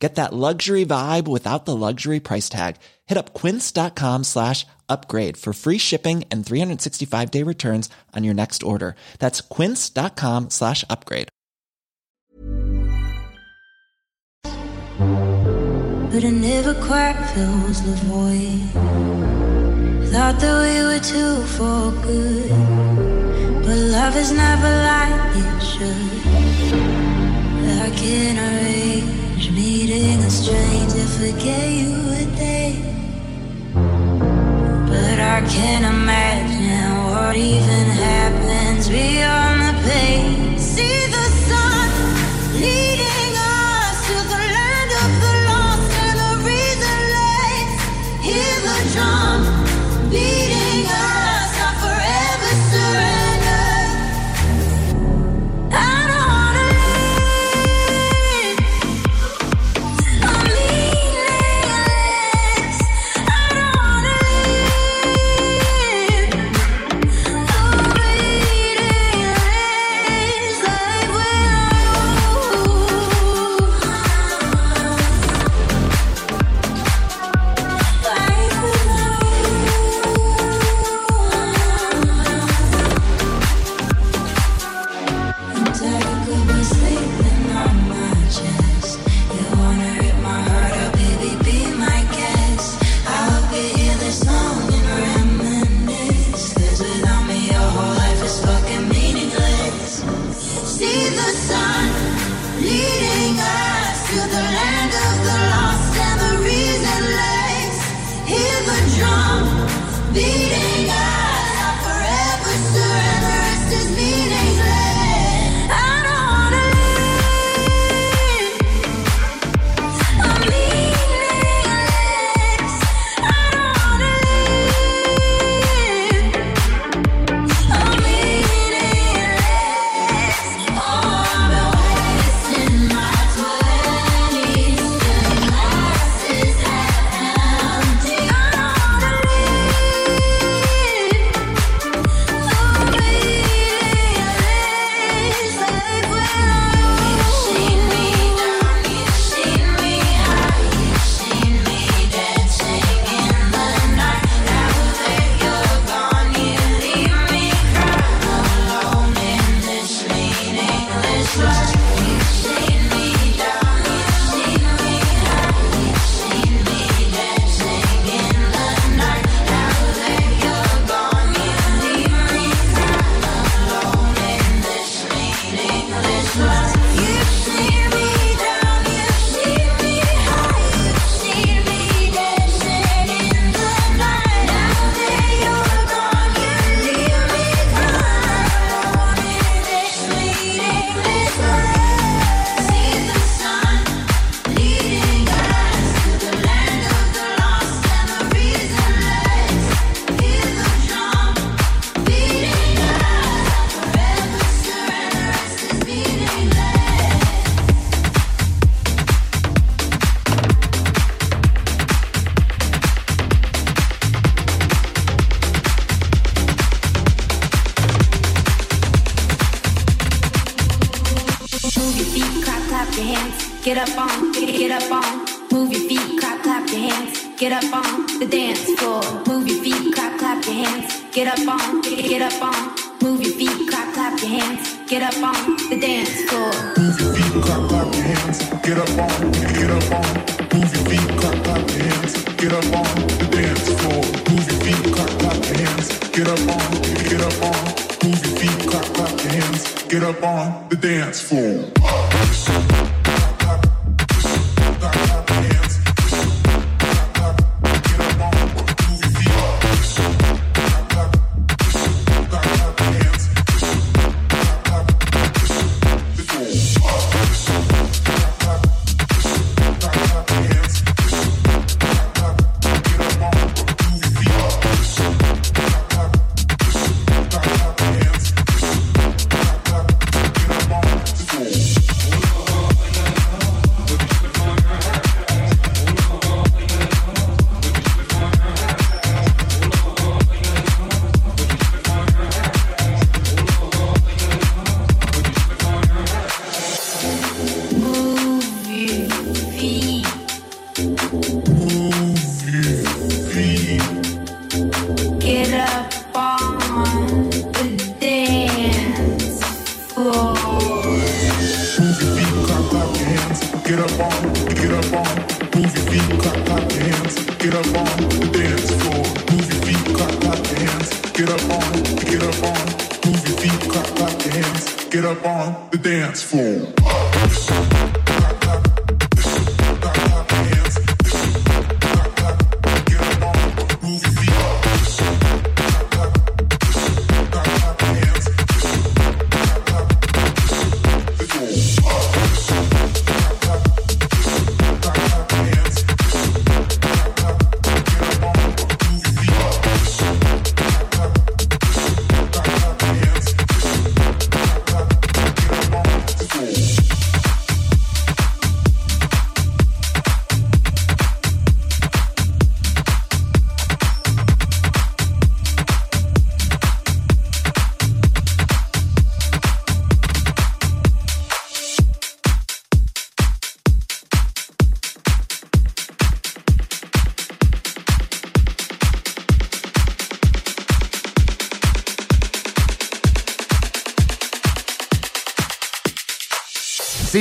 Get that luxury vibe without the luxury price tag. Hit up quince.com slash upgrade for free shipping and 365 day returns on your next order. That's quince.com slash upgrade. But it never quite fills the void. Thought that we were two for good. But love is never like it should. I can't meeting a stranger, forget you a day. But I can't imagine what even happens beyond the pain.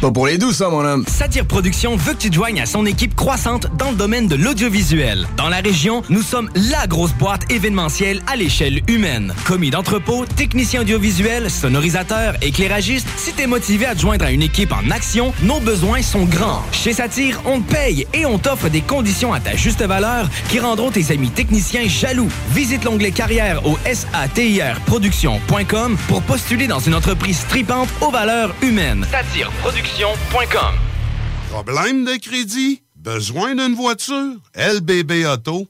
Pas pour les doux, ça, mon homme. Satire Productions veut que tu joignes à son équipe croissante dans le domaine de l'audiovisuel. Dans la région, nous sommes la grosse boîte événementielle à l'échelle humaine. Commis d'entrepôt, technicien audiovisuel, sonorisateur, éclairagiste, si t'es motivé à te joindre à une équipe en action, nos besoins sont grands. Chez Satire, on te paye et on t'offre des conditions à ta juste valeur qui rendront tes amis techniciens jaloux. Visite l'onglet carrière au satirproduction.com pour postuler dans une entreprise tripante aux valeurs humaines. Problème de crédit? Besoin d'une voiture? lbbauto.com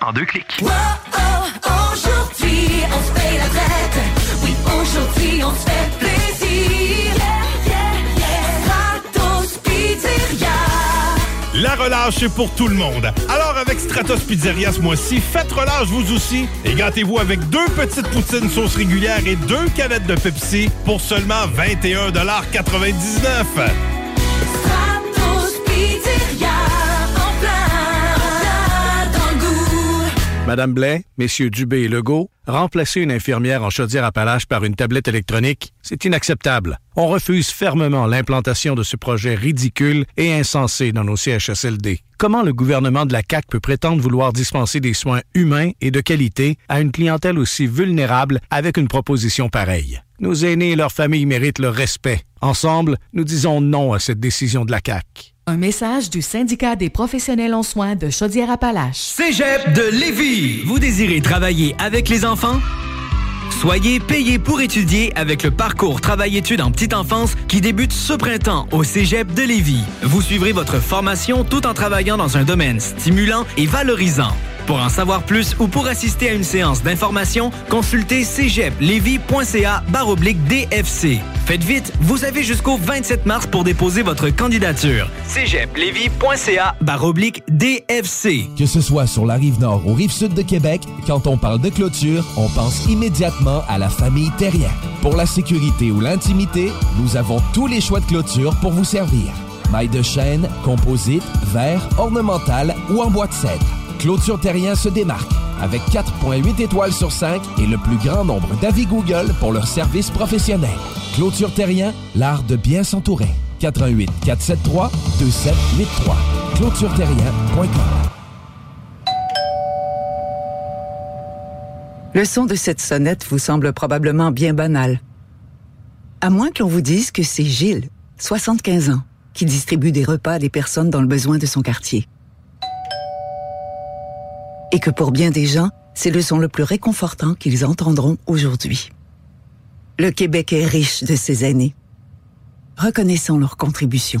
en deux clics. Aujourd'hui, on se paye la traite. Oui, aujourd'hui, on se fait plaisir. Stratos Pizzeria. La relâche, c'est pour tout le monde. Alors, avec Stratos Pizzeria ce mois-ci, faites relâche vous aussi et gâtez-vous avec deux petites poutines sauce régulière et deux canettes de Pepsi pour seulement 21,99 Madame Blais, messieurs Dubé et Legault, remplacer une infirmière en chaudière-appalaches par une tablette électronique, c'est inacceptable. On refuse fermement l'implantation de ce projet ridicule et insensé dans nos CHSLD. Comment le gouvernement de la CAQ peut prétendre vouloir dispenser des soins humains et de qualité à une clientèle aussi vulnérable avec une proposition pareille? Nos aînés et leurs familles méritent le respect. Ensemble, nous disons non à cette décision de la CAQ. Un message du syndicat des professionnels en soins de Chaudière-Appalaches. Cégep de Lévis. Vous désirez travailler avec les enfants? Soyez payé pour étudier avec le parcours Travail-études en petite enfance qui débute ce printemps au Cégep de Lévis. Vous suivrez votre formation tout en travaillant dans un domaine stimulant et valorisant. Pour en savoir plus ou pour assister à une séance d'information, consultez cégeplevy.ca baroblique DFC. Faites vite, vous avez jusqu'au 27 mars pour déposer votre candidature. cégeplevy.ca baroblique DFC. Que ce soit sur la rive nord ou rive sud de Québec, quand on parle de clôture, on pense immédiatement à la famille Terrien. Pour la sécurité ou l'intimité, nous avons tous les choix de clôture pour vous servir. Maille de chêne, composite, verre, ornemental ou en bois de cèdre. Clôture Terrien se démarque avec 4.8 étoiles sur 5 et le plus grand nombre d'avis Google pour leur service professionnel. Clôture Terrien, l'art de bien s'entourer. 88 473 2783. clôtureterrien.com. Le son de cette sonnette vous semble probablement bien banal. À moins que l'on vous dise que c'est Gilles, 75 ans, qui distribue des repas à des personnes dans le besoin de son quartier. Et que pour bien des gens, c'est le son le plus réconfortant qu'ils entendront aujourd'hui. Le Québec est riche de ces années. Reconnaissons leur contribution.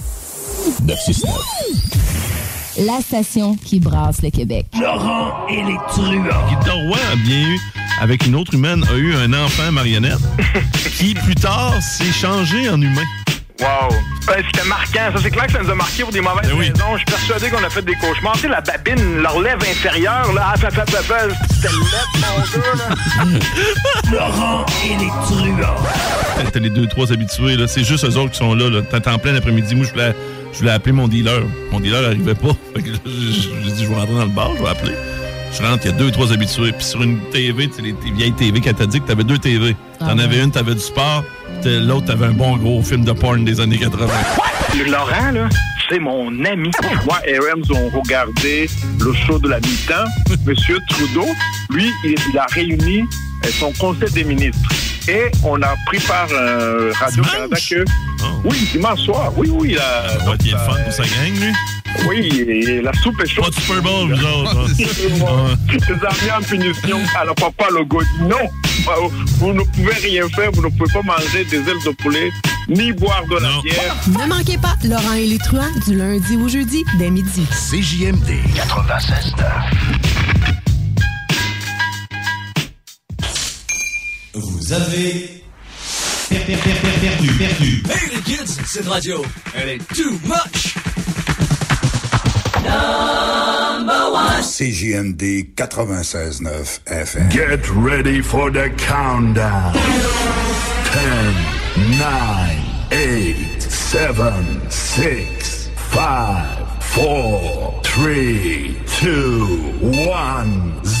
969. La station qui brasse le Québec. Laurent et les truands. Guy Roy a bien eu, avec une autre humaine, a eu un enfant marionnette qui, plus tard, s'est changé en humain. Wow! Ben, C'était marquant. Ça, c'est clair que ça nous a marqué pour des mauvaises Ben raisons. Je suis persuadé qu'on a fait des cauchemars. Tu sais, la babine, leur lèvre inférieure, là, ah, fa, fa, c'était mon gars, là. Laurent et les truands. T'as les deux, trois habitués, là. C'est juste eux autres qui sont là, là. T'es en plein après-midi. Moi, je voulais, je voulais appeler mon dealer. Mon dealer n'arrivait pas. Fait que là, j'ai dit, je vais rentrer dans le bar, je vais appeler. Je rentre, il y a deux, trois habitués. Puis sur une TV, tu sais, les vieilles TV, qu'elle t'a dit que t'avais deux TV. T'en Ah avais une, t'avais du sport. L'autre, t'avais un bon gros film de porn des années 80. Le Laurent, là, c'est mon ami. Moi et Rams ont regardé le show de la mi-temps. Monsieur Trudeau, lui, il, il a réuni euh, son conseil des ministres. Et on a pris par euh, Radio-Canada que... Oui, dimanche soir. Oui, oui. La, le fun pour sa gang, lui. Oui, et la soupe est chaude. Pas de Super Bowl, vous autres. hein. Les amis en punition. Alors, papa Logo dit non. Vous ne pouvez rien faire. Vous ne pouvez pas manger des ailes de poulet ni boire de la bière. Ne manquez pas Laurent et les truands du lundi au jeudi dès midi. CJMD 96.9. Vous avez per- per- per- per- perdu, perdu. Hey les kids, cette radio, elle est too much. CJMD 96.9 FM. Get ready for the countdown. 10, 9, 8, 7, 6, 5, 4, 3, 2, 1, 0.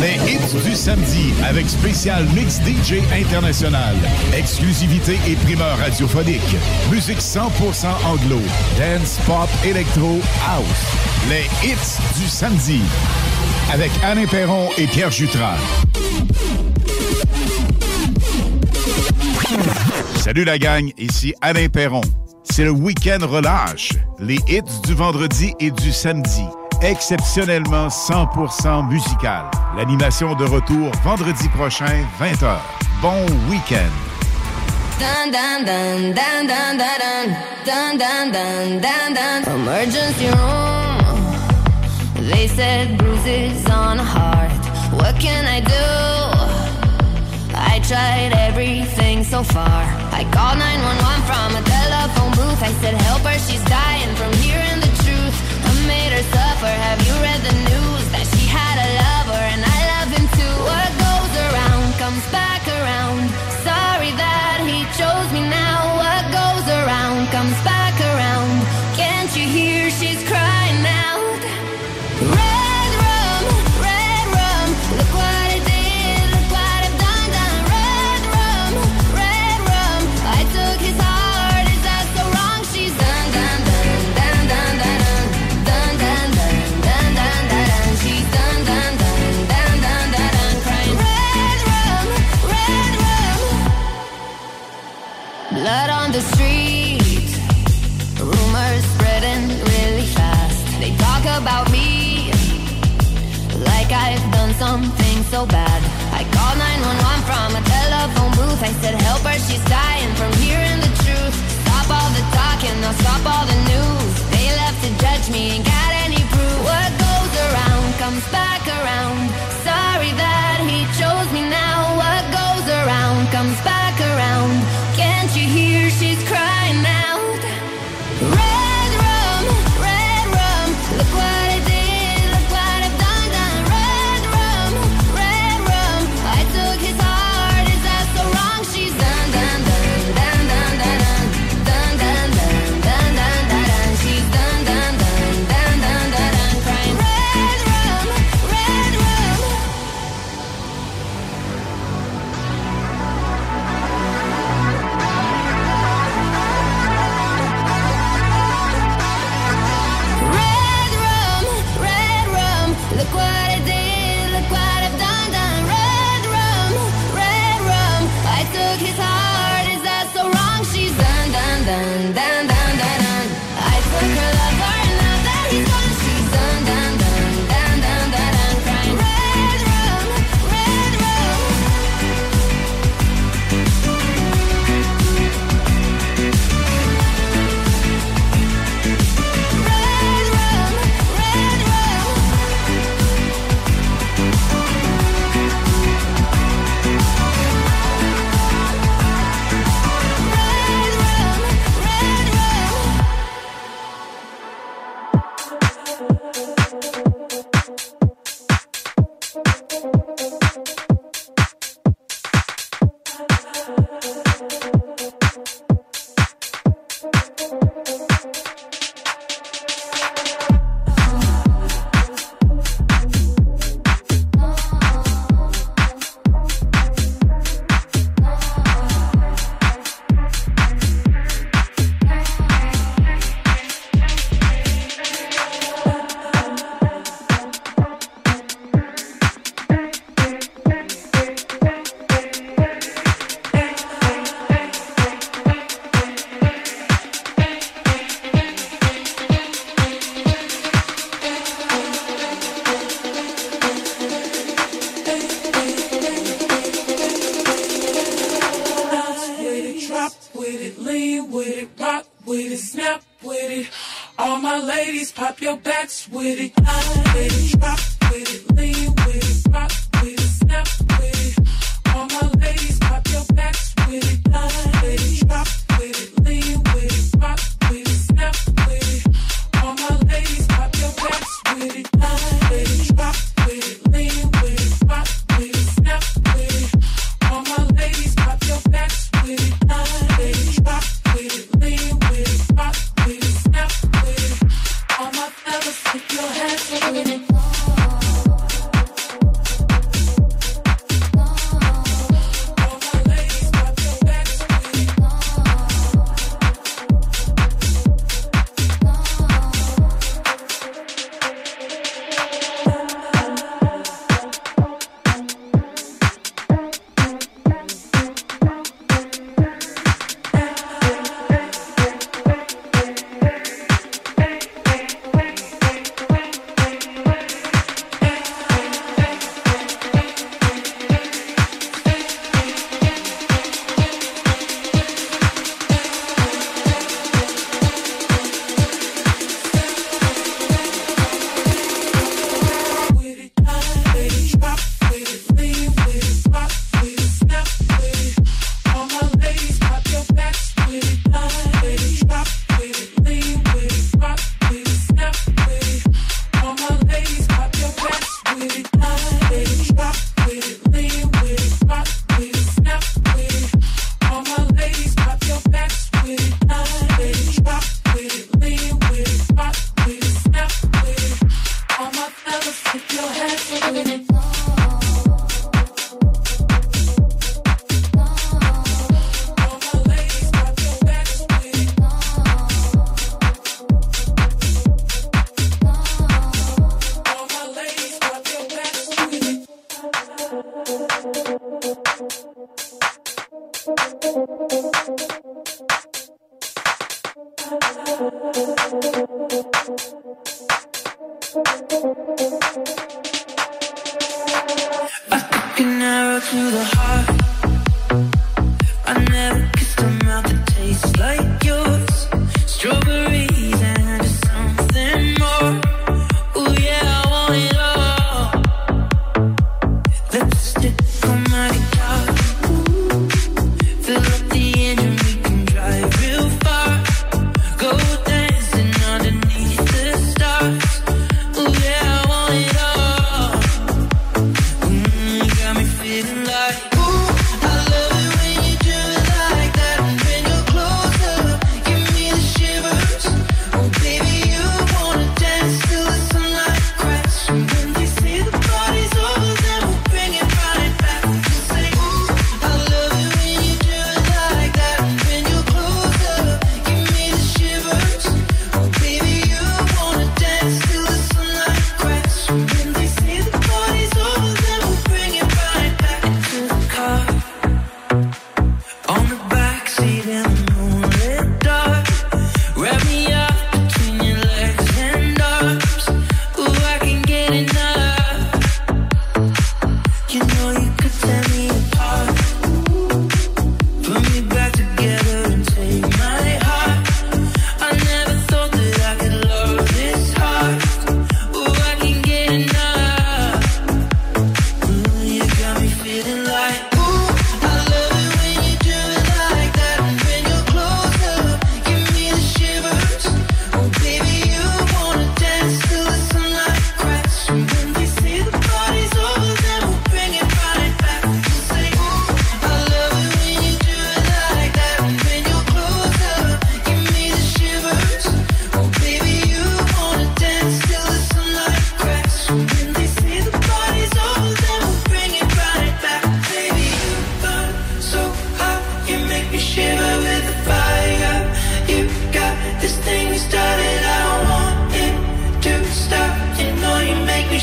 Les hits du samedi avec spécial Mix DJ International. Exclusivité et primeur radiophonique. Musique 100% anglo. Dance, pop, électro, house. Les hits du samedi. Avec Alain Perron et Pierre Jutras. Salut la gang, ici Alain Perron. C'est le week-end relâche. Les hits du vendredi et du samedi exceptionnellement 100% musical. L'animation de retour vendredi prochain, 20h. Bon week-end. Emergency room. They said bruises on heart. What can I do? I tried everything so far. I called 911 from a telephone booth. I said, Help her, she's dying from suffer. Have you read the news that she had a lover? And I love him too. What goes around comes back around. Sorry that he chose me now. What goes around comes back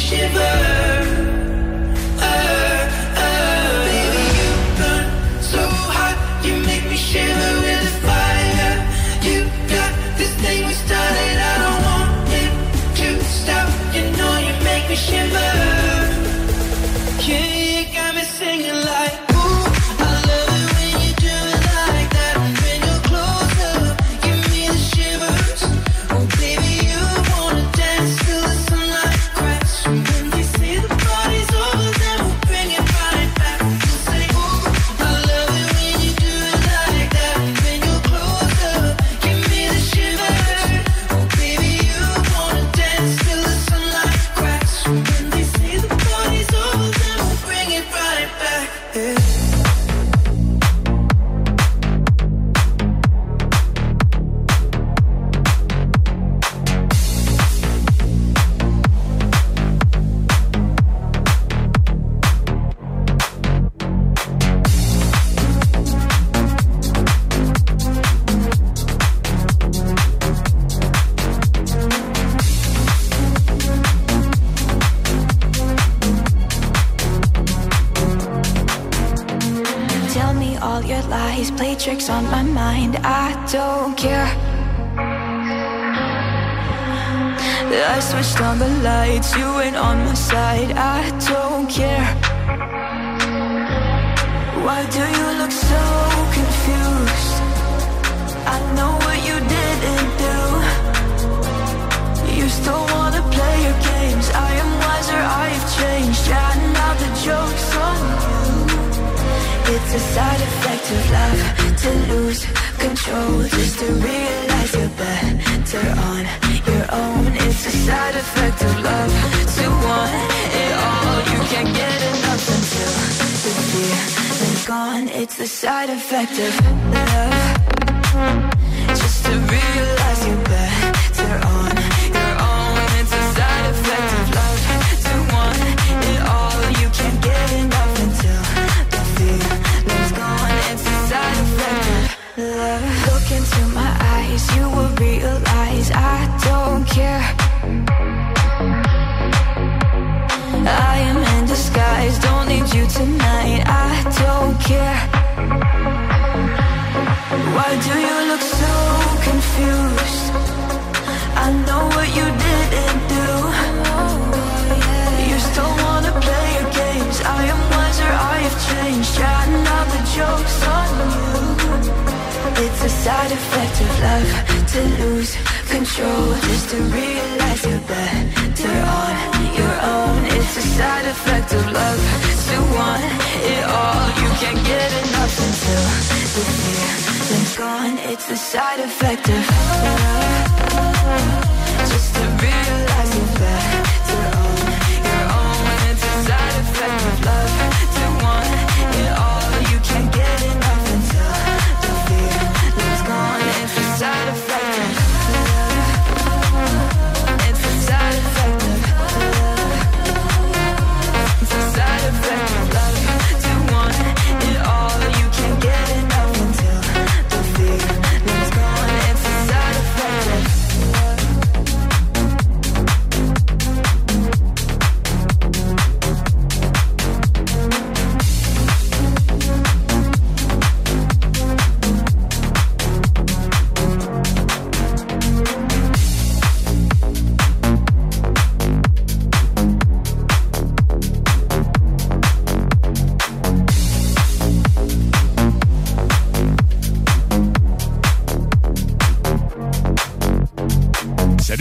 shiver.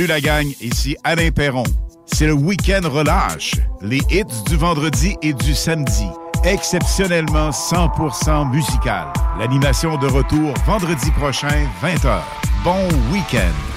La gang, ici Alain Perron. C'est le week-end relâche. Les hits du vendredi et du samedi. Exceptionnellement 100% musical. L'animation de retour vendredi prochain, 20h. Bon week-end.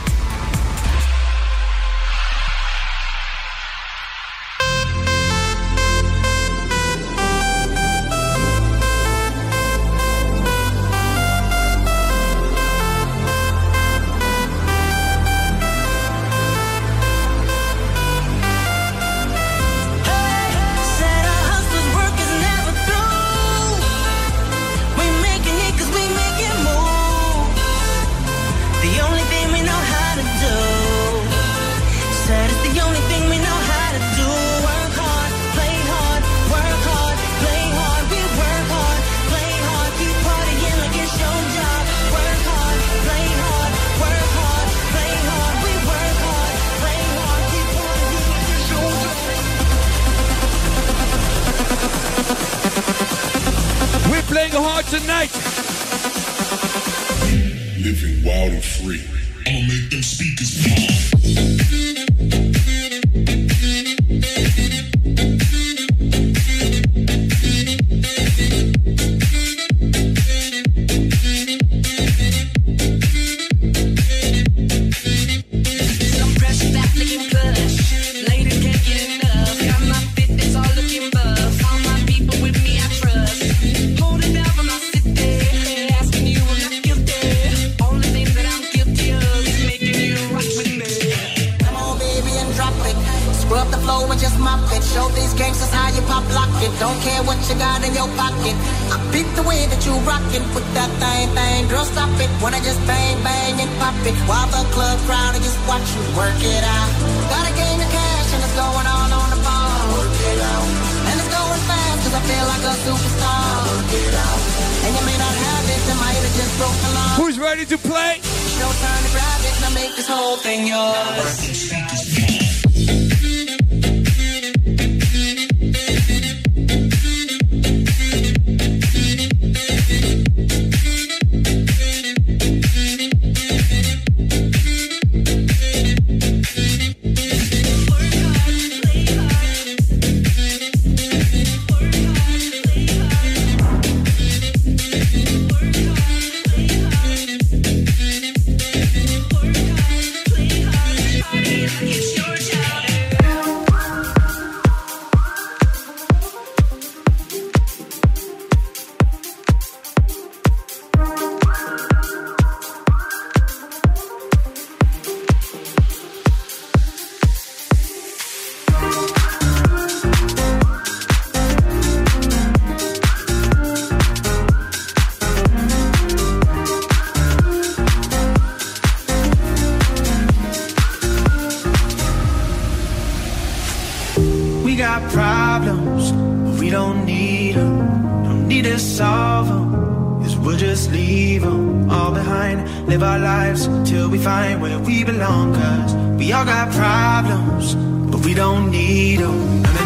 them is we'll just leave them all behind. Live our lives till we find where we belong. Cause we all got problems, but we don't need them. No, no,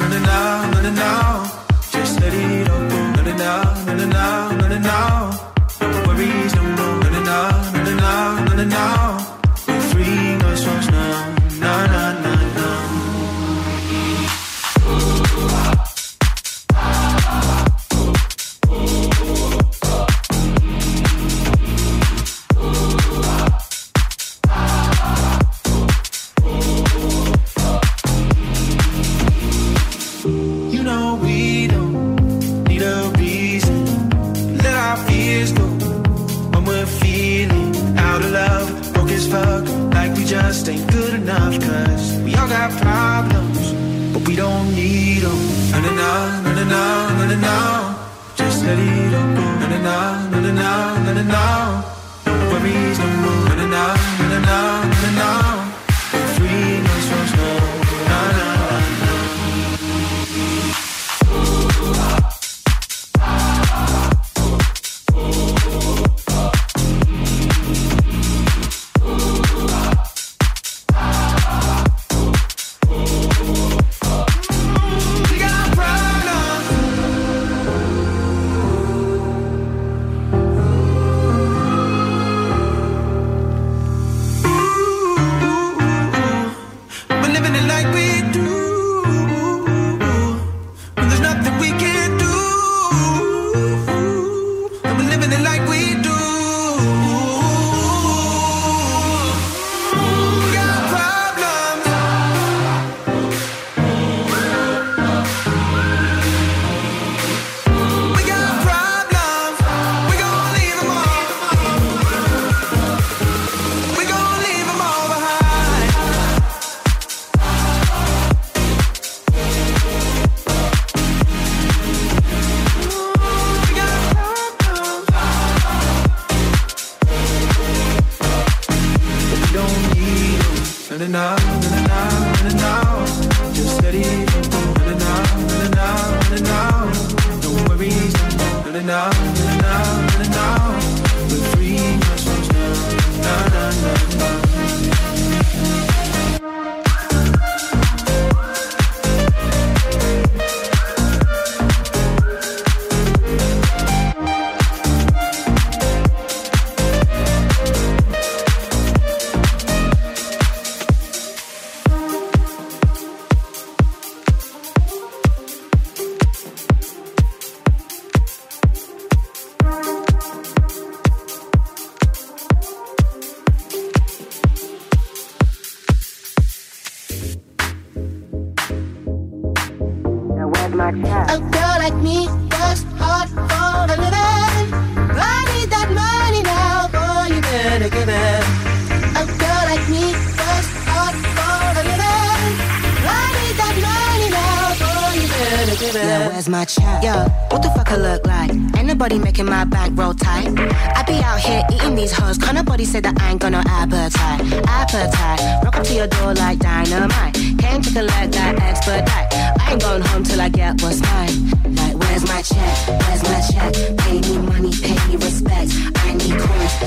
no, no, no, no, no, no. Just let it all go. No, no, no, no, no, no, no, no. No worries, no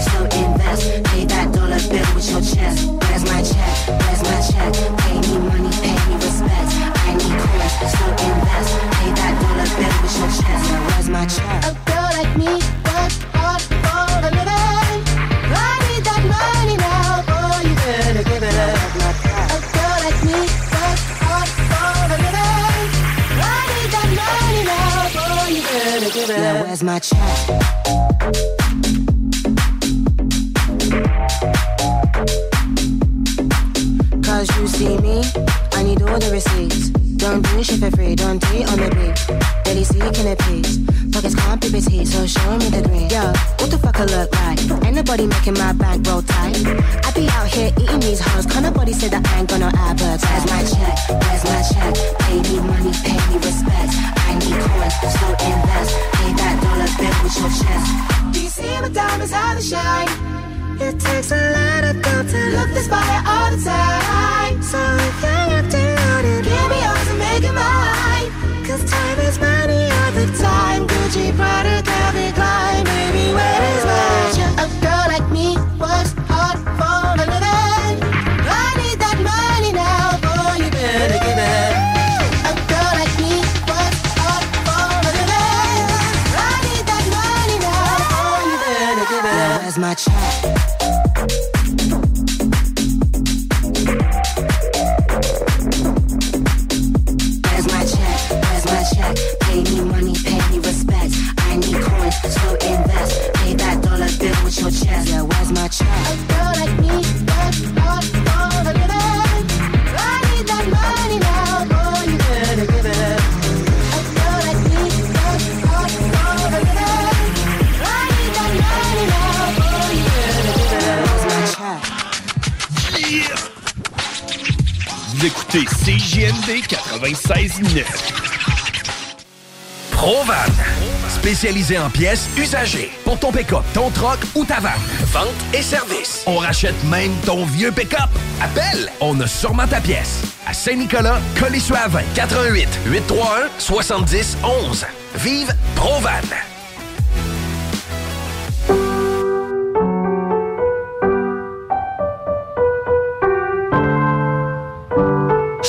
so invest. Pay that dollar bill with your chest. Where's my check? Where's my check? Pay me money, pay me respect. I need coins, so invest. Pay that dollar bill with your chest. Now, where's my check? A girl like me works hard for a living. I need that money now, boy, you better give it up. A girl like me works hard for a living. I need that money now, boy, you better give it where's my check? Do for free, don't do on the beat. Daily seeking a piece. Pockets can't be petite, so show me the green. Yo, what the fuck I look like? Ain't nobody making my bank roll tight. I be out here eating these hoes. Can't nobody say that I ain't got no appetite. Where's my check? Where's my check? Pay me money, pay me respect. I need coins, so invest. Pay that dollar bill with your chest. Do you see my diamonds how they shine? It takes a lot of dough to look this body all the time. So if you're acting on it, give me yours all the time. Gucci, Prada, Calvin Klein. Baby, where is my? A girl like me works hard for a living. I need that money now, boy, you better give it. A girl like me hard for. I need that money now, boy, you better give it. Where's my check? CJMD 96.9. Provan, spécialisé en pièces usagées. Pour ton pick-up, ton troc ou ta vanne. Vente et service. On rachète même ton vieux pick-up. Appelle, on a sûrement ta pièce. À Saint-Nicolas, Colissois 20, 88 831 70 11. Vive Provan.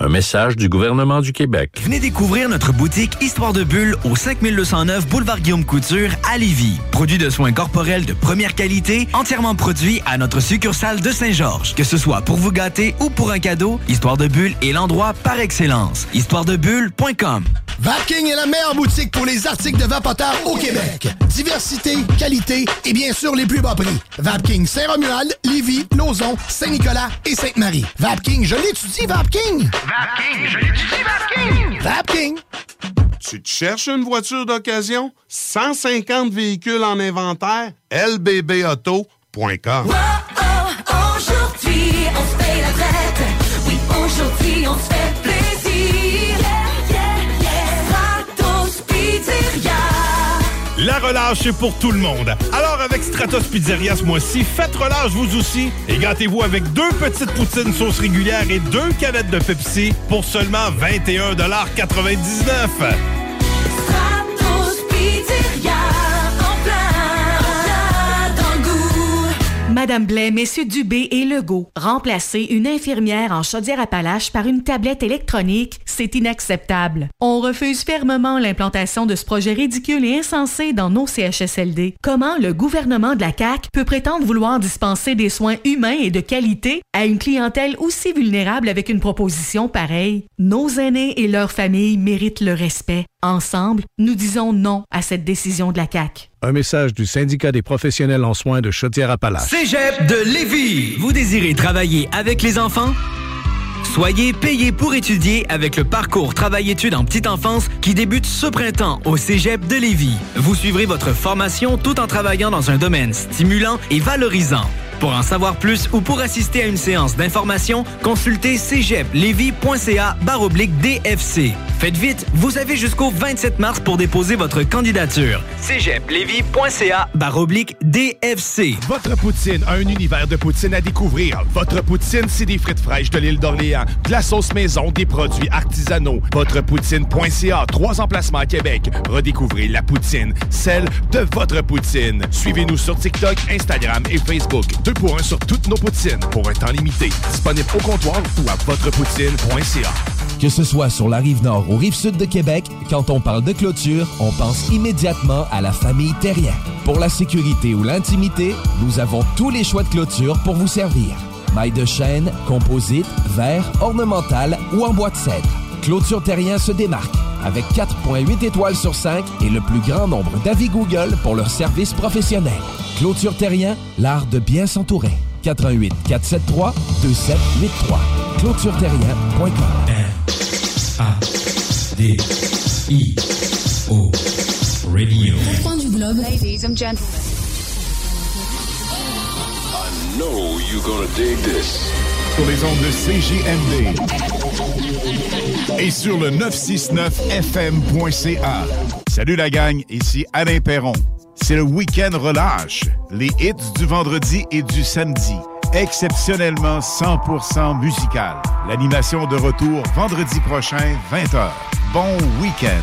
Un message du gouvernement du Québec. Venez découvrir notre boutique Histoire de Bulle au 5209 Boulevard Guillaume Couture à Lévis. Produit de soins corporels de première qualité, entièrement produit à notre succursale de Saint-Georges. Que ce soit pour vous gâter ou pour un cadeau, Histoire de Bulle est l'endroit par excellence. Histoiredebulle.com Vapking est la meilleure boutique pour les articles de vapoteurs au Québec. Diversité, qualité et bien sûr les plus bas prix. Vapking Saint-Romuald, Lévis, Lauson, Saint-Nicolas et Sainte-Marie. Vapking, je l'étudie, Vapking! Vapking, je l'étudie, Vapking! Vapking! Tu te cherches une voiture d'occasion? 150 véhicules en inventaire? lbbauto.com Aujourd'hui, on se paye la traite. Oui, aujourd'hui, on se fait La relâche, c'est pour tout le monde. Alors, avec Stratos Pizzeria ce mois-ci, faites relâche vous aussi et gâtez-vous avec deux petites poutines sauce régulière et deux canettes de Pepsi pour seulement 21,99 Madame Blais, Messieurs Dubé et Legault, remplacer une infirmière en Chaudière-Appalaches par une tablette électronique, c'est inacceptable. On refuse fermement l'implantation de ce projet ridicule et insensé dans nos CHSLD. Comment le gouvernement de la CAQ peut prétendre vouloir dispenser des soins humains et de qualité à une clientèle aussi vulnérable avec une proposition pareille? Nos aînés et leurs familles méritent le respect. Ensemble, nous disons non à cette décision de la CAQ. Un message du syndicat des professionnels en soins de Chaudière-Appalaches. Cégep de Lévis. Vous désirez travailler avec les enfants? Soyez payé pour étudier avec le parcours Travail-études en petite enfance qui débute ce printemps au Cégep de Lévis. Vous suivrez votre formation tout en travaillant dans un domaine stimulant et valorisant. Pour en savoir plus ou pour assister à une séance d'information, consultez cégeplevy.ca baroblique DFC. Faites vite, vous avez jusqu'au 27 mars pour déposer votre candidature. cégeplevy.ca baroblique DFC. Votre poutine, un univers de poutine à découvrir. Votre poutine, c'est des frites fraîches de l'île d'Orléans, de la sauce maison, des produits artisanaux. Votrepoutine.ca, trois emplacements à Québec. Redécouvrez la poutine, celle de votre poutine. Suivez-nous sur TikTok, Instagram et Facebook. Deux pour un sur toutes nos poutines, pour un temps limité. Disponible au comptoir ou à votrepoutine.ca. Que ce soit sur la rive nord ou rive sud de Québec, quand on parle de clôture, on pense immédiatement à la famille Terrien. Pour la sécurité ou l'intimité, nous avons tous les choix de clôture pour vous servir. Maille de chêne, composite, verre, ornemental ou en bois de cèdre. Clôture Terrien se démarque avec 4.8 étoiles sur 5 et le plus grand nombre d'avis Google pour leur service professionnel. Clôture Terrien, l'art de bien s'entourer. 88 473 2783. clôtureterrien.com. A D I O Radio. Du globe. Ladies and gentlemen. Know you're gonna dig. Sur les ondes de CJMD. Et sur le 969fm.ca. Salut la gang, ici Alain Perron. C'est le week-end relâche. Les hits du vendredi et du samedi. Exceptionnellement 100% musical. L'animation de retour vendredi prochain, 20h. Bon week-end.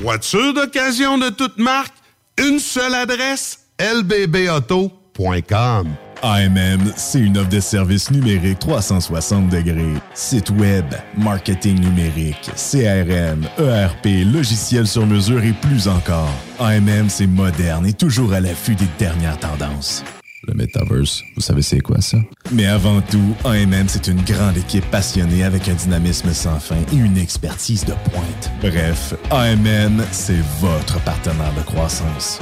Voiture d'occasion de toute marque, une seule adresse, lbbauto.com. AMM, c'est une offre de services numériques 360 degrés. Site web, marketing numérique, CRM, ERP, logiciel sur mesure et plus encore. AMM, c'est moderne et toujours à l'affût des dernières tendances. Le Metaverse, vous savez c'est quoi ça? Mais avant tout, AMM, c'est une grande équipe passionnée avec un dynamisme sans fin et une expertise de pointe. Bref, AMM, c'est votre partenaire de croissance.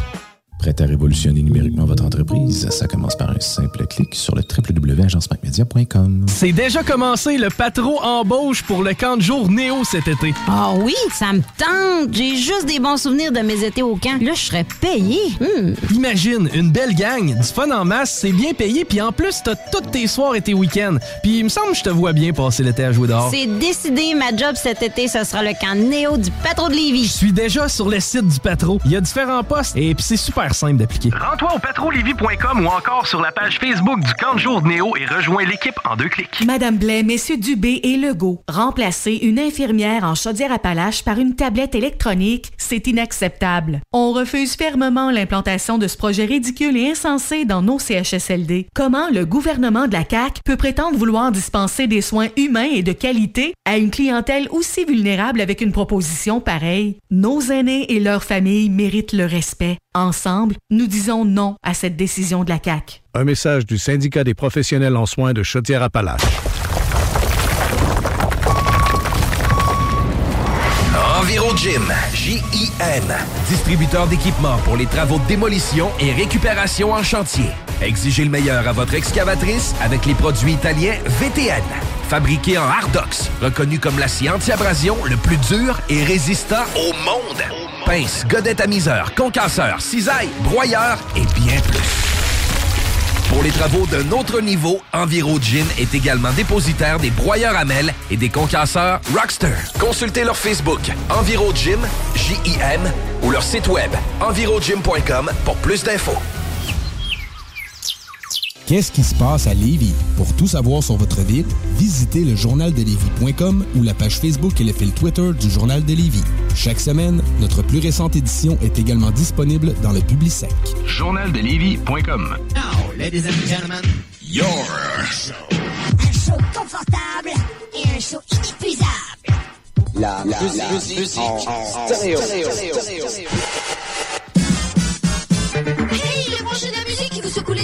Prêt à révolutionner numériquement votre entreprise? Ça commence par un simple clic sur le www.agencemacmedia.com. C'est déjà commencé le patro embauche pour le camp de jour Néo cet été. Ah oui, ça me tente. J'ai juste des bons souvenirs de mes étés au camp. Là, je serais payé. Hmm. Imagine, une belle gang, du fun en masse, c'est bien payé, puis en plus, t'as tous tes soirs et tes week-ends. Puis il me semble que je te vois bien passer l'été à jouer dehors. C'est décidé, ma job cet été, ce sera le camp Néo du patro de Lévis. Je suis déjà sur le site du patro. Il y a différents postes et puis c'est super simple d'appliquer. Rends-toi au patrolevy.com ou encore sur la page Facebook du camp de jour de Néo et rejoins l'équipe en deux clics. Madame Blais, Messieurs Dubé et Legault, remplacer une infirmière en Chaudière-Appalaches par une tablette électronique, c'est inacceptable. On refuse fermement l'implantation de ce projet ridicule et insensé dans nos CHSLD. Comment le gouvernement de la CAQ peut prétendre vouloir dispenser des soins humains et de qualité à une clientèle aussi vulnérable avec une proposition pareille? Nos aînés et leurs familles méritent le respect. Ensemble, nous disons non à cette décision de la CAQ. Un message du syndicat des professionnels en soins de Chaudière-Appalaches. EnviroGym, J-I-M, distributeur d'équipements pour les travaux de démolition et récupération en chantier. Exigez le meilleur à votre excavatrice avec les produits italiens VTN. Fabriqué en Hardox, reconnu comme l'acier anti-abrasion le plus dur et résistant au monde. Pince, godette à miseur, concasseur, cisaille, broyeur et bien plus. Pour les travaux d'un autre niveau, EnviroGym est également dépositaire des broyeurs à mêles et des concasseurs Rockster. Consultez leur Facebook EnviroGym, J-I-M, ou leur site web envirogym.com pour plus d'infos. Qu'est-ce qui se passe à Lévis? Pour tout savoir sur votre ville, visitez le journaldelévis.com ou la page Facebook et le fil Twitter du Journal de Lévis. Chaque semaine, notre plus récente édition est également disponible dans le Publisec. Journaldelévis.com Now, ladies and gentlemen, your show. Un show confortable et un show inépuisable. La, musique, musique en, stéréo. Hey, les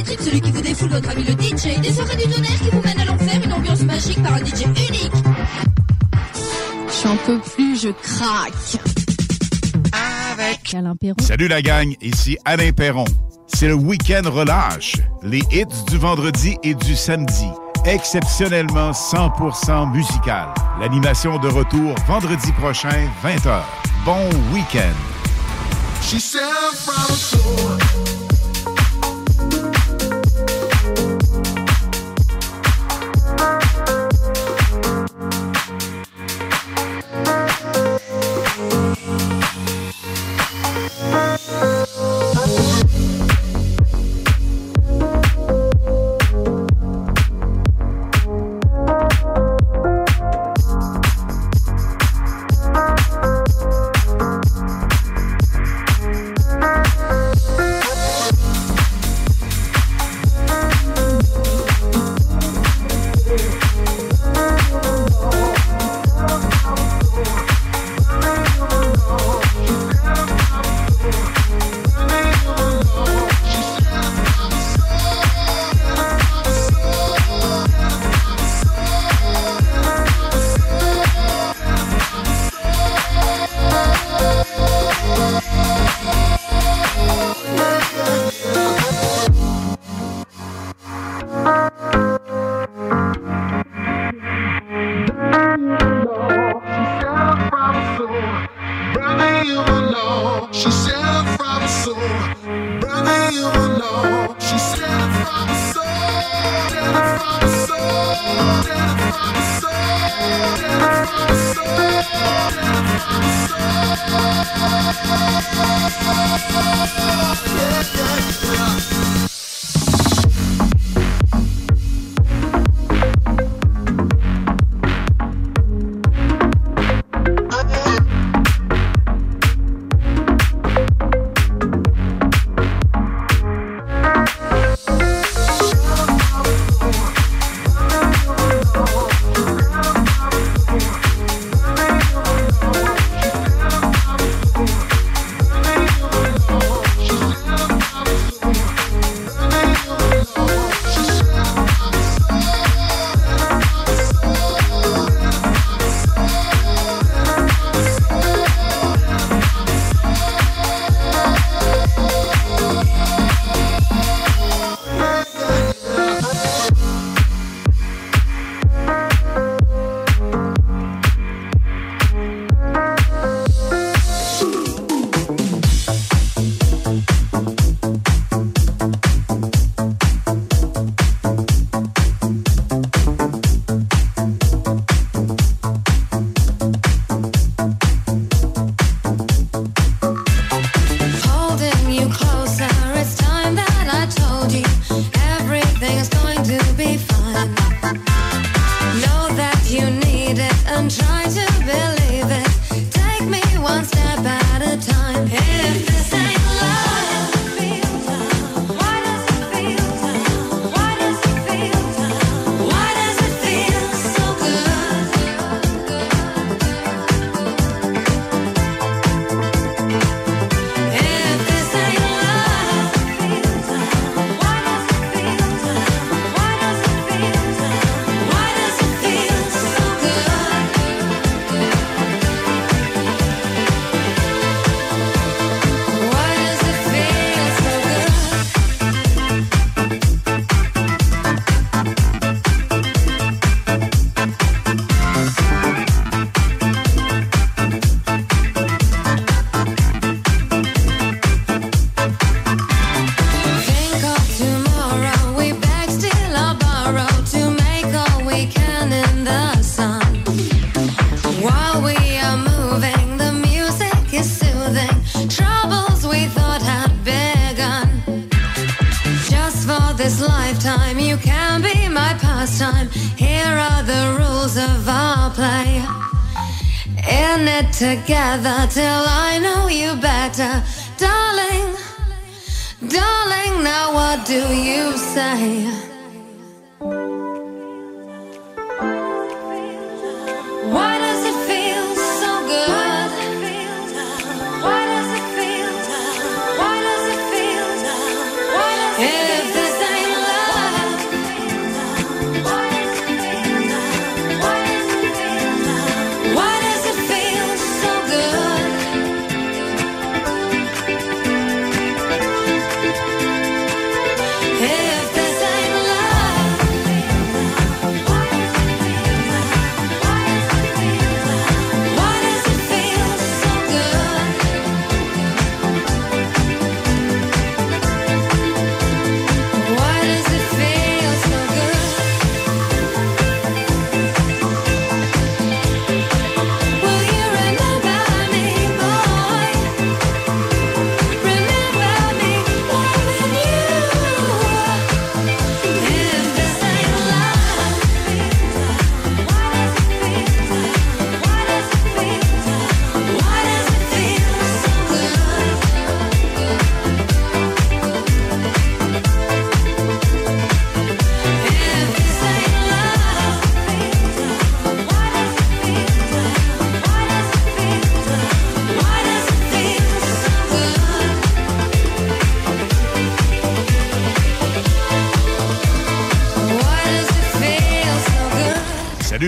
tripes, celui qui vous défoule votre ami le DJ, des soirées du tonnerre qui vous mènent à l'enfer, une ambiance magique par un DJ unique. J'en peux plus, je craque. Avec Alain Perron. Salut la gang, ici Alain Perron. C'est le week-end relâche. Les hits du vendredi et du samedi. Exceptionnellement 100% musical. L'animation de retour vendredi prochain, 20h. Bon week-end.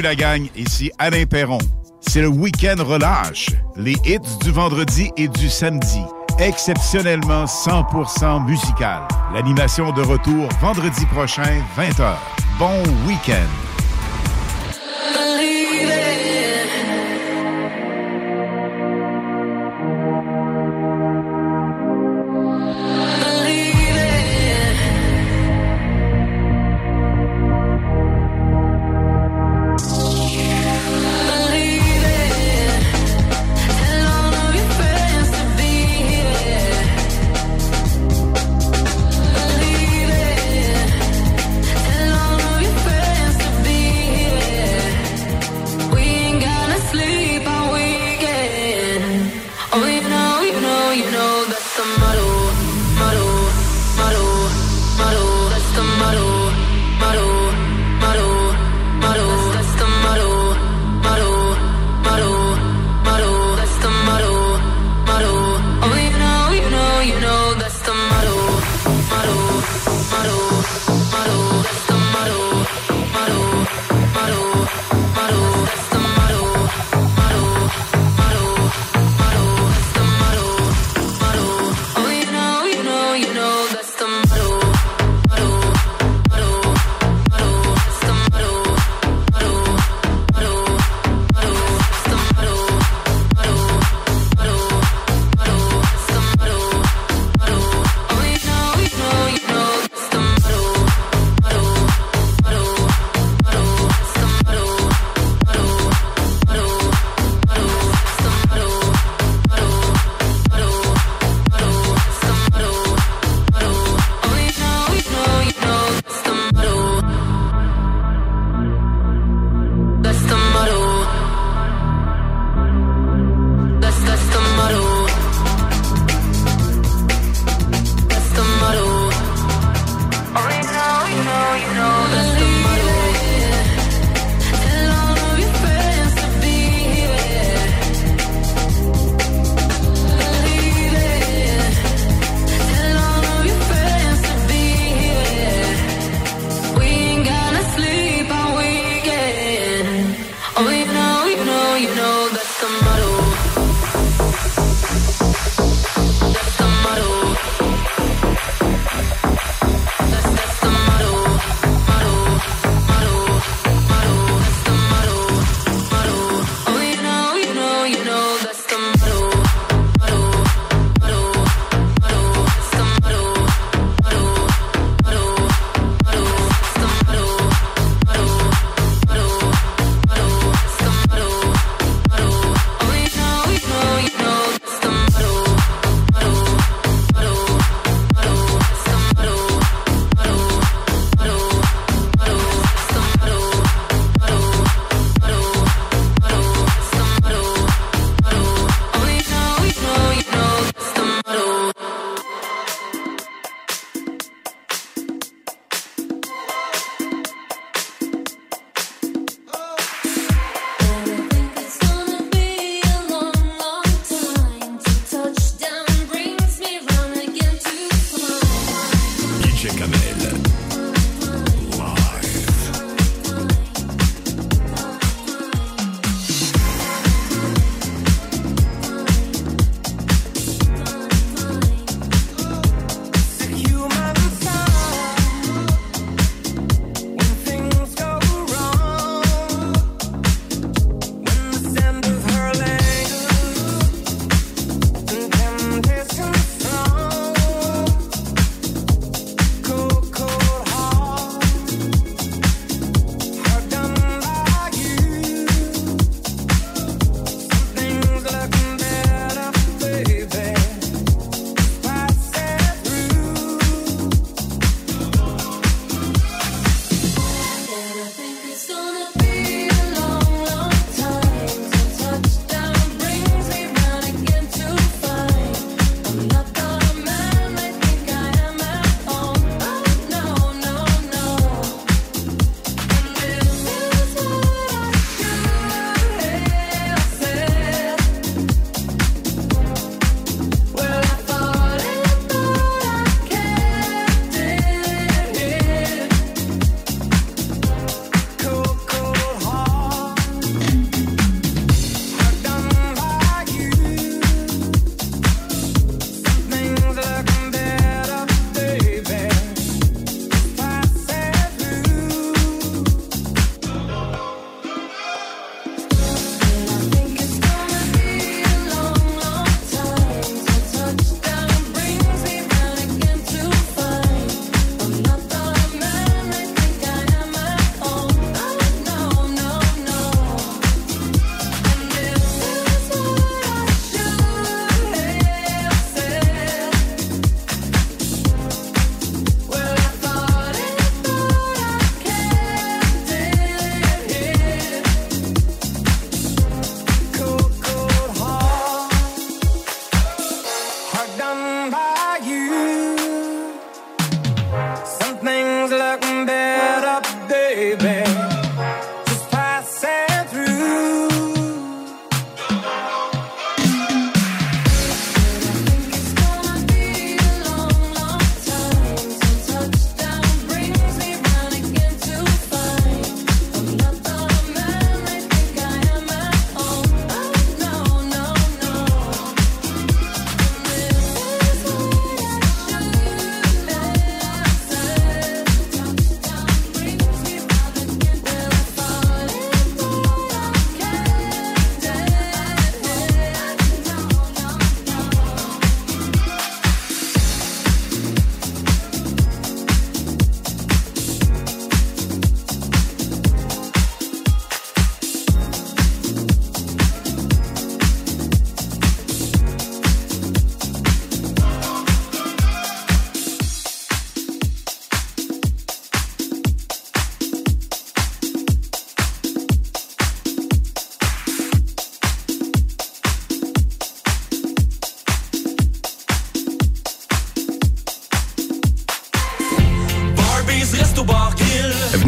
la gang, ici Alain Perron. C'est le week-end relâche. Les hits du vendredi et du samedi. Exceptionnellement 100% musical. L'animation de retour vendredi prochain, 20h. Bon week-end.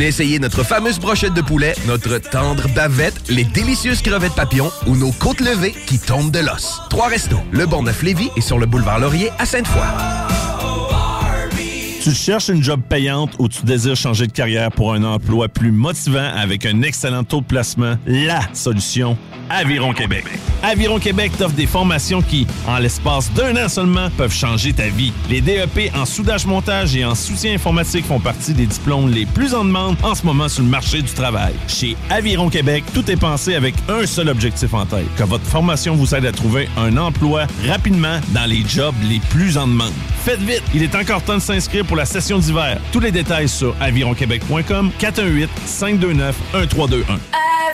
Venez essayer notre fameuse brochette de poulet, notre tendre bavette, les délicieuses crevettes papillons ou nos côtes levées qui tombent de l'os. Trois restos, le Neuf lévis et sur le boulevard Laurier à Sainte-Foy. Tu cherches une job payante ou tu désires changer de carrière pour un emploi plus motivant avec un excellent taux de placement? La solution Aviron Québec. Aviron Québec t'offre des formations qui, en l'espace d'un an seulement, peuvent changer ta vie. Les DEP en soudage-montage et en soutien informatique font partie des diplômes les plus en demande en ce moment sur le marché du travail. Chez Aviron Québec, tout est pensé avec un seul objectif en tête, que votre formation vous aide à trouver un emploi rapidement dans les jobs les plus en demande. Faites vite, il est encore temps de s'inscrire pour la session d'hiver. Tous les détails sur avironquebec.com 418 529 1321.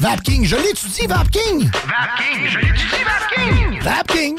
Vapking, je l'étudie, Vapking! Vapking, je l'étudie, Vapking! Vapking!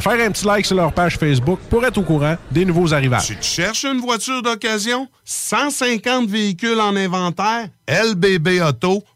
faire un petit like sur leur page Facebook pour être au courant des nouveaux arrivages. Tu cherches une voiture d'occasion? 150 véhicules en inventaire? lbbauto.com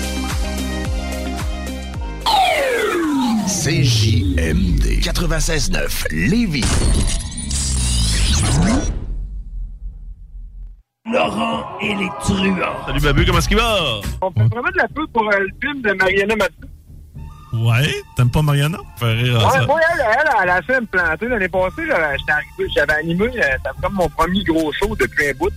CJMD 96.9 Lévis. Laurent et les truands. Salut Babu, comment est-ce qu'il va? On fait vraiment de la pub pour euh, le film de Mariana Mathieu. Ouais, t'aimes pas Mariana? Faire rire à Ouais, ça. moi, elle, elle, elle a fait me planter l'année passée. J'avais j'étais arrivé, j'avais animé, euh, c'était comme mon premier gros show depuis un bout.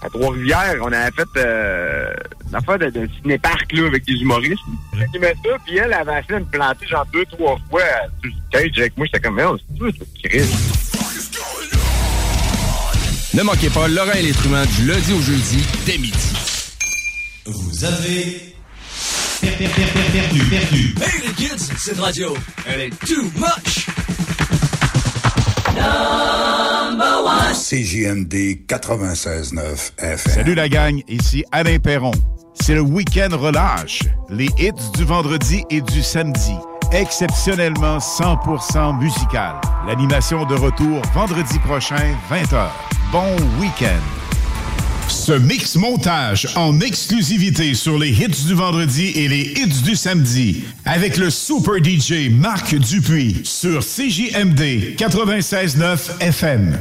À Trois-Rivières, on avait fait euh, une affaire de, de ciné-parc là, avec des humoristes. J'animais ça, puis elle avait essayé de me planter genre deux, trois fois euh, sur le stage avec moi. J'étais comme, merde, c'est tout, c'est Chris. Ne manquez pas Laurent et les truands du lundi au jeudi dès midi. Vous avez per- per- per- per- perdu, perdu. Hey les kids, cette radio, elle est too much. CJMD 96.9 FM. Salut la gang, ici Alain Perron. C'est le week-end relâche. Les hits du vendredi et du samedi. Exceptionnellement 100% musical. L'animation de retour vendredi prochain, 20h. Bon week-end. Ce mix montage en exclusivité sur les hits du vendredi et les hits du samedi avec le super DJ Marc Dupuis sur CJMD 96.9 FM.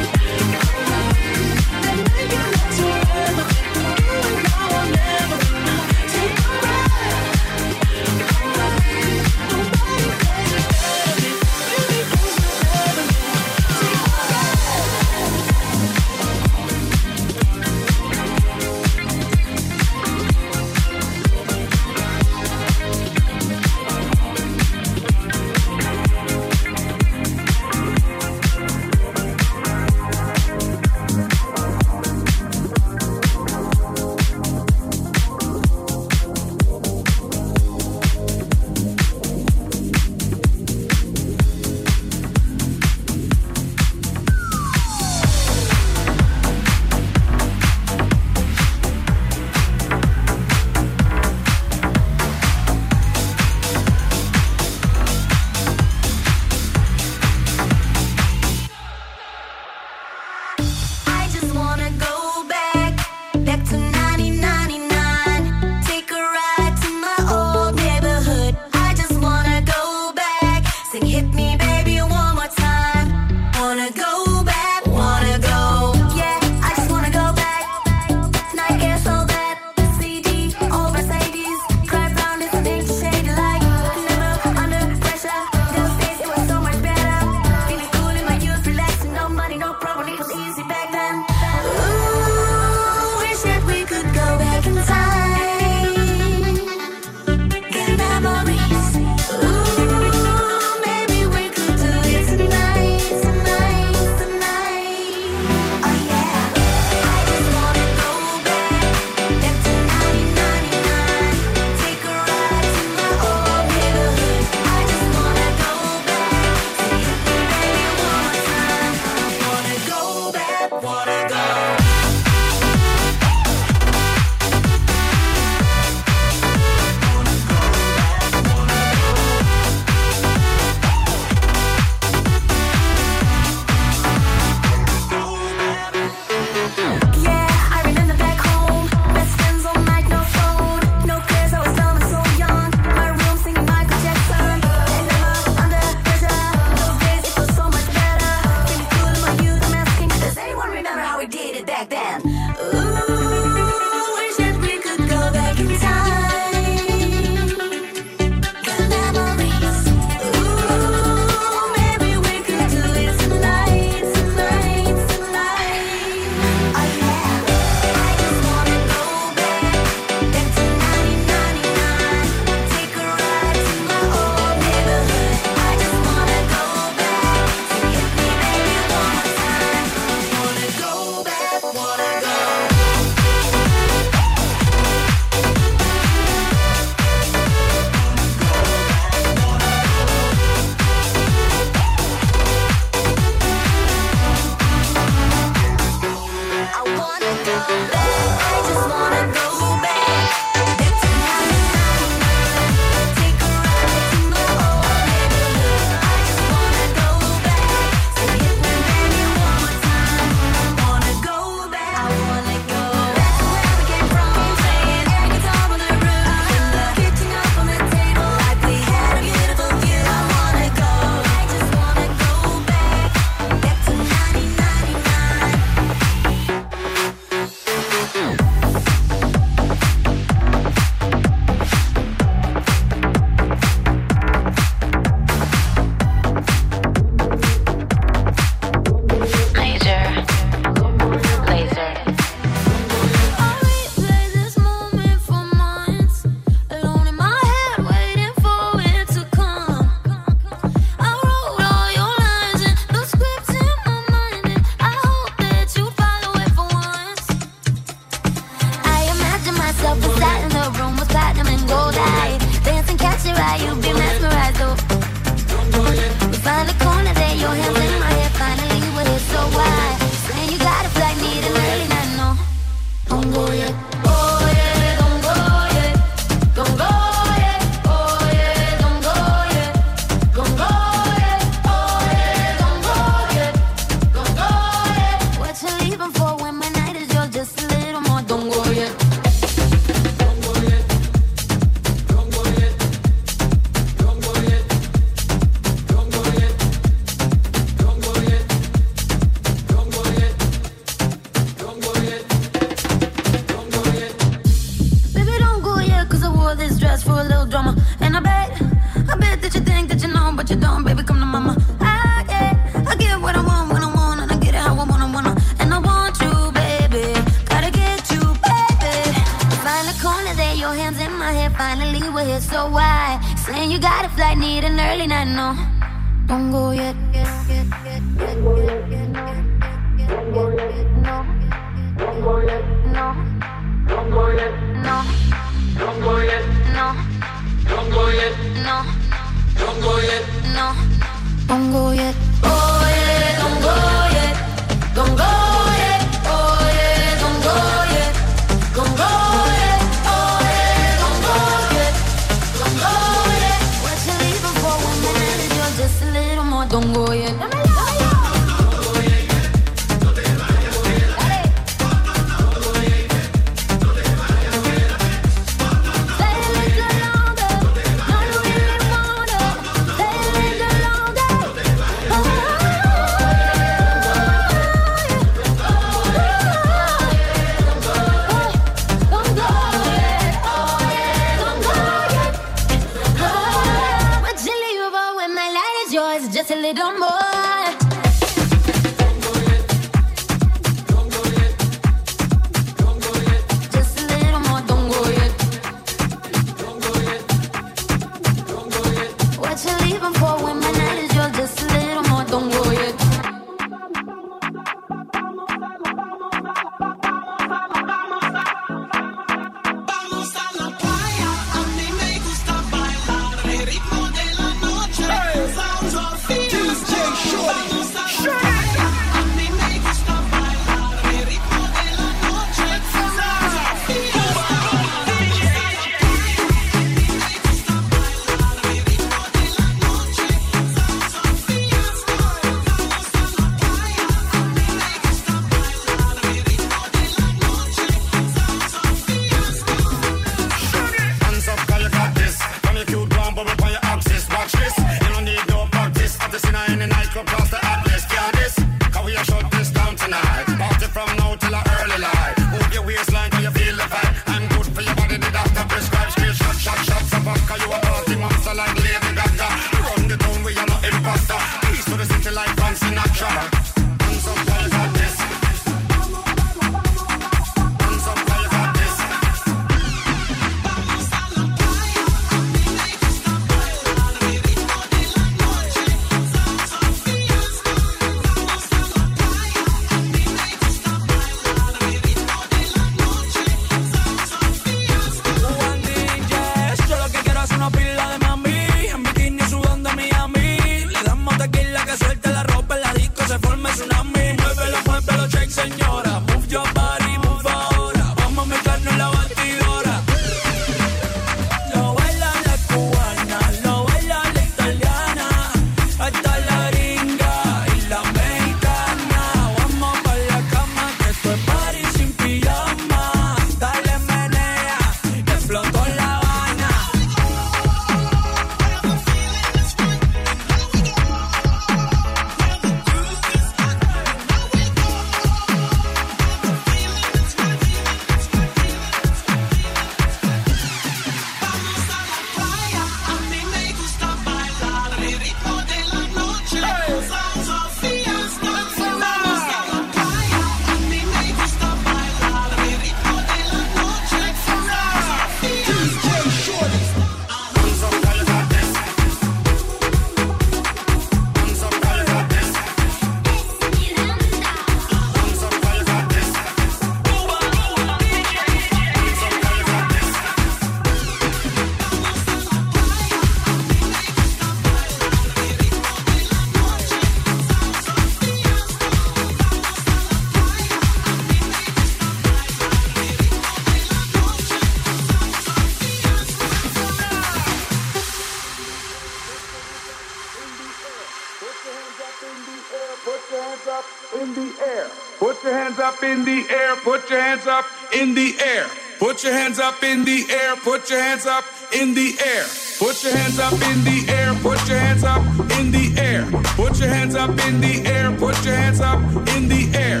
In the air, put your hands up in the air. Put your hands up in the air, put your hands up in the air. Put your hands up in the air, put your hands up in the air. Put your hands up in the air, put your hands up in the air.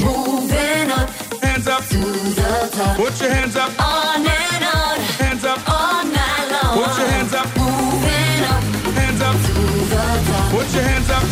Moving up, Hands up to the top. Put your hands up On and on, Hands up all night long. Put your hands up Moving up, Hands up to the top. Put your hands up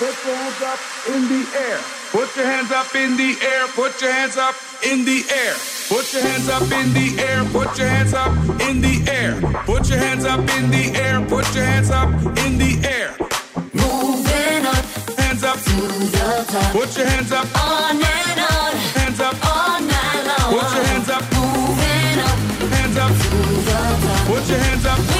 Put your hands up in the air. Put your hands up in the air. Put your hands up in the air. Put your hands up in the air. Put your hands up in the air. Put your hands up in the air. Put your hands up in the air. Moving up Hands up. to the top. Put your hands up. On and on, Hands up. all night long. Put your hands up. Moving up Hands up. to the top. Put your hands up.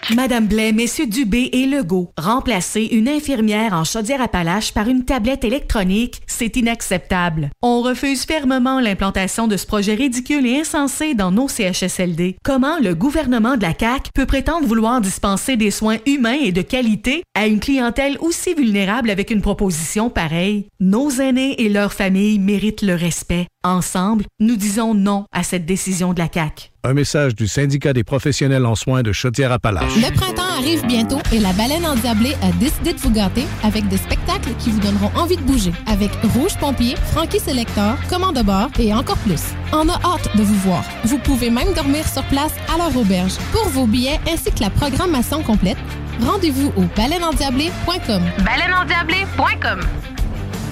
Madame Blais, Messieurs Dubé et Legault, remplacer une infirmière en Chaudière-Appalaches par une tablette électronique, c'est inacceptable. On refuse fermement l'implantation de ce projet ridicule et insensé dans nos CHSLD. Comment le gouvernement de la CAQ peut prétendre vouloir dispenser des soins humains et de qualité à une clientèle aussi vulnérable avec une proposition pareille? Nos aînés et leurs familles méritent le respect. Ensemble, nous disons non à cette décision de la CAQ. Un message du syndicat des professionnels en soins de Chaudière-Appalaches. Le printemps arrive bientôt et la baleine endiablée a décidé de vous gâter avec des spectacles qui vous donneront envie de bouger. Avec Rouge Pompier, Frankie Selector, Commande de bord et encore plus. On a hâte de vous voir. Vous pouvez même dormir sur place à leur auberge. Pour vos billets ainsi que la programmation complète, rendez-vous au baleineendiablée.com. Baleineendiablée.com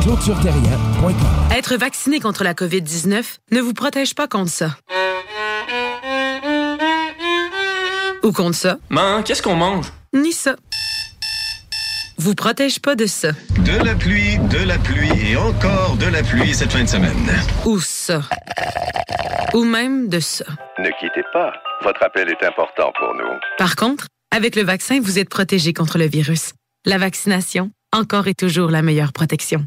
ClôtureTerrien.com. Être vacciné contre la COVID-19 ne vous protège pas contre ça. Ou contre ça. Man, qu'est-ce qu'on mange? Ni ça. Vous protège pas de ça. De la pluie, de la pluie et encore de la pluie cette fin de semaine. Ou ça. Ou même de ça. Ne quittez pas. Votre appel est important pour nous. Par contre, avec le vaccin, vous êtes protégé contre le virus. La vaccination, encore et toujours la meilleure protection.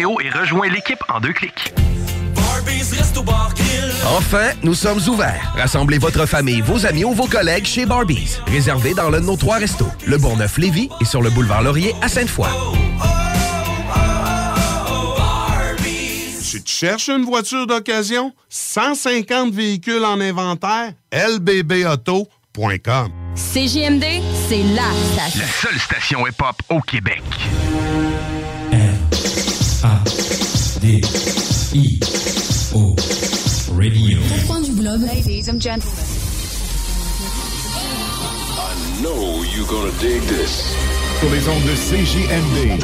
Et rejoins l'équipe en deux clics. Enfin, nous sommes ouverts. Rassemblez votre famille, vos amis ou vos collègues chez Barbies. Réservé dans l'un de nos trois restos, le Bourgneuf-Lévis et sur le boulevard Laurier à Sainte-Foy. Si tu cherches une voiture d'occasion, 150 véhicules en inventaire, lbbauto.com. CJMD, c'est la station. La seule station hip-hop au Québec. D I O Radio. Coins du globe. Ladies and gentlemen. I know you're gonna dig this. Sur les ondes de CJMD.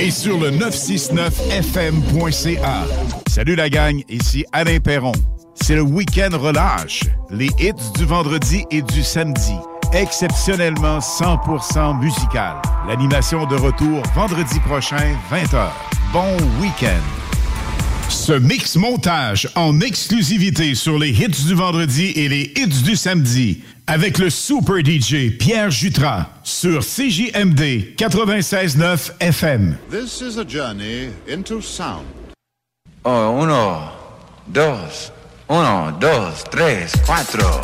Et sur le 969fm.ca. Salut la gang, ici Alain Perron. C'est le week-end relâche. Les hits du vendredi et du samedi. Exceptionnellement 100% musical. L'animation de retour vendredi prochain, 20h. Bon week-end. Ce mix montage en exclusivité sur les hits du vendredi et les hits du samedi avec le super DJ Pierre Jutras sur CJMD 96.9 FM. This is a journey into sound. Oh, uno, dos, uno, dos, tres, cuatro.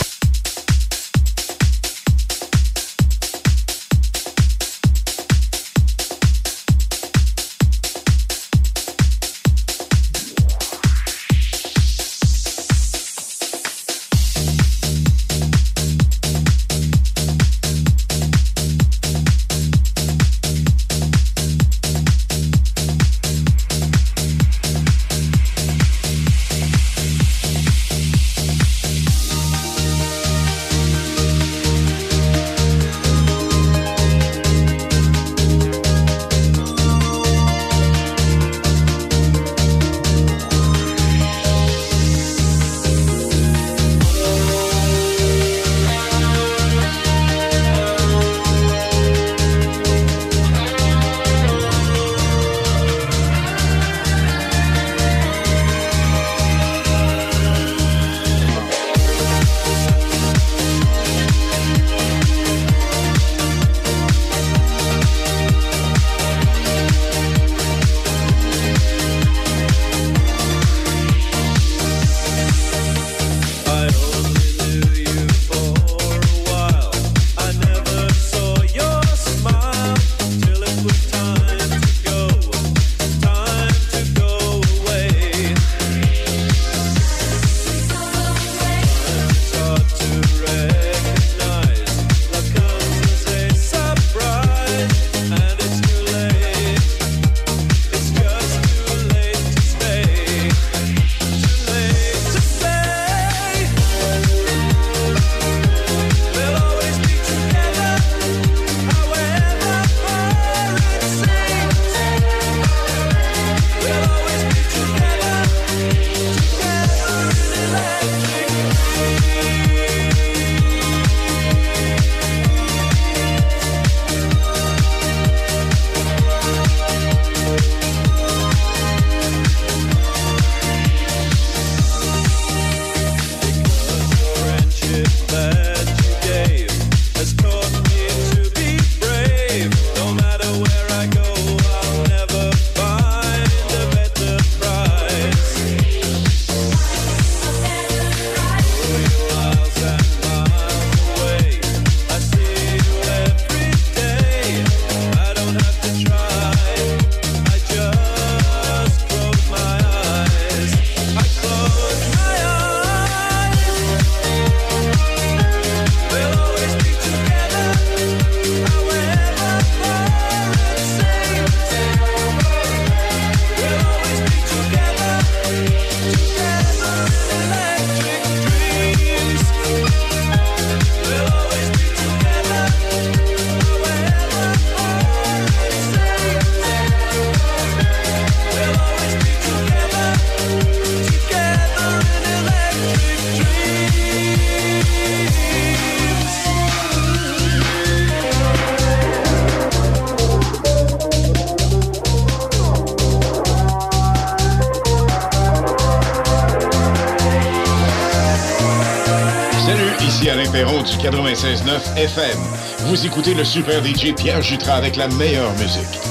96.9 FM. Vous écoutez le super DJ Pierre Jutras avec la meilleure musique.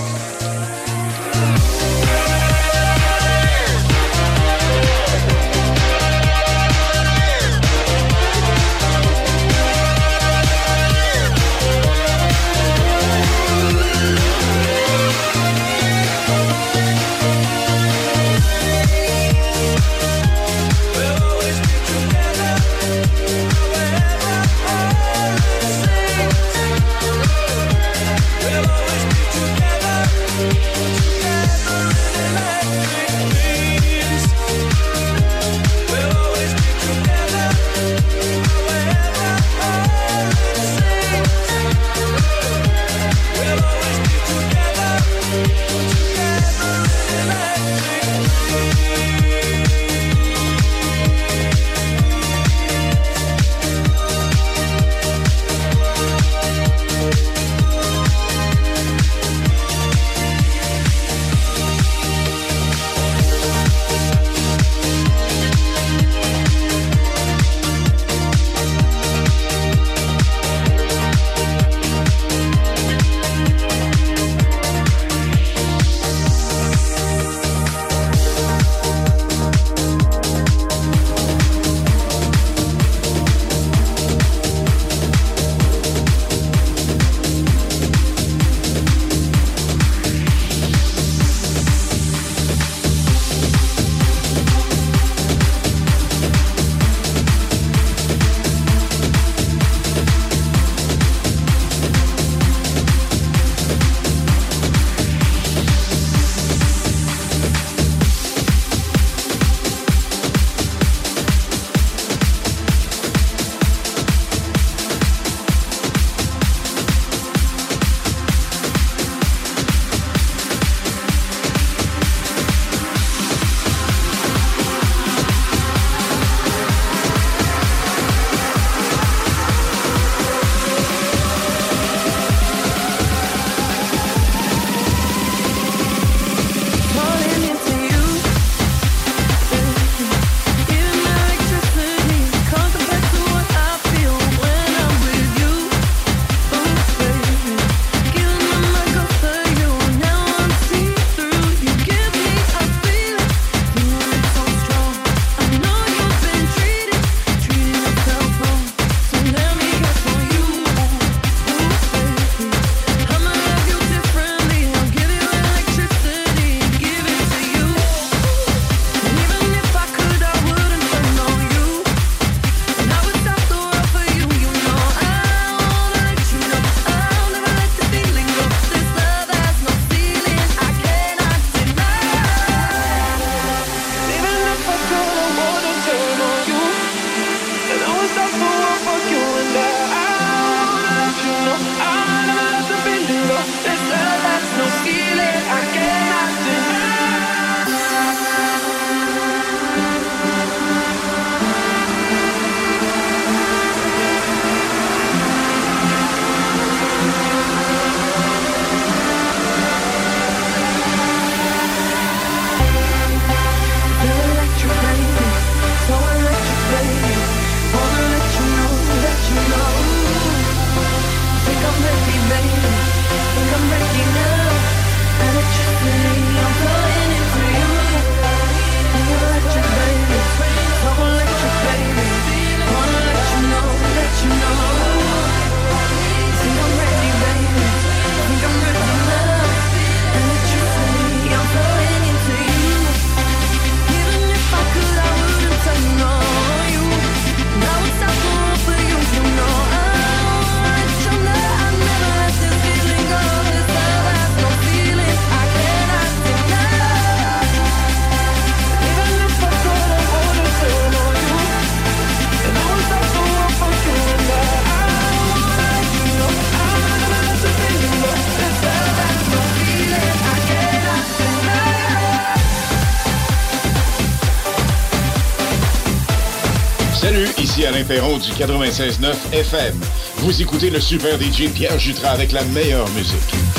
Perron du 96.9 FM. Vous écoutez le super DJ Pierre Jutras avec la meilleure musique.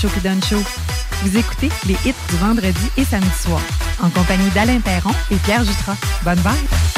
Vous écoutez les hits du vendredi et samedi soir, en compagnie d'Alain Perron et Pierre Jutras. Bonne vibe!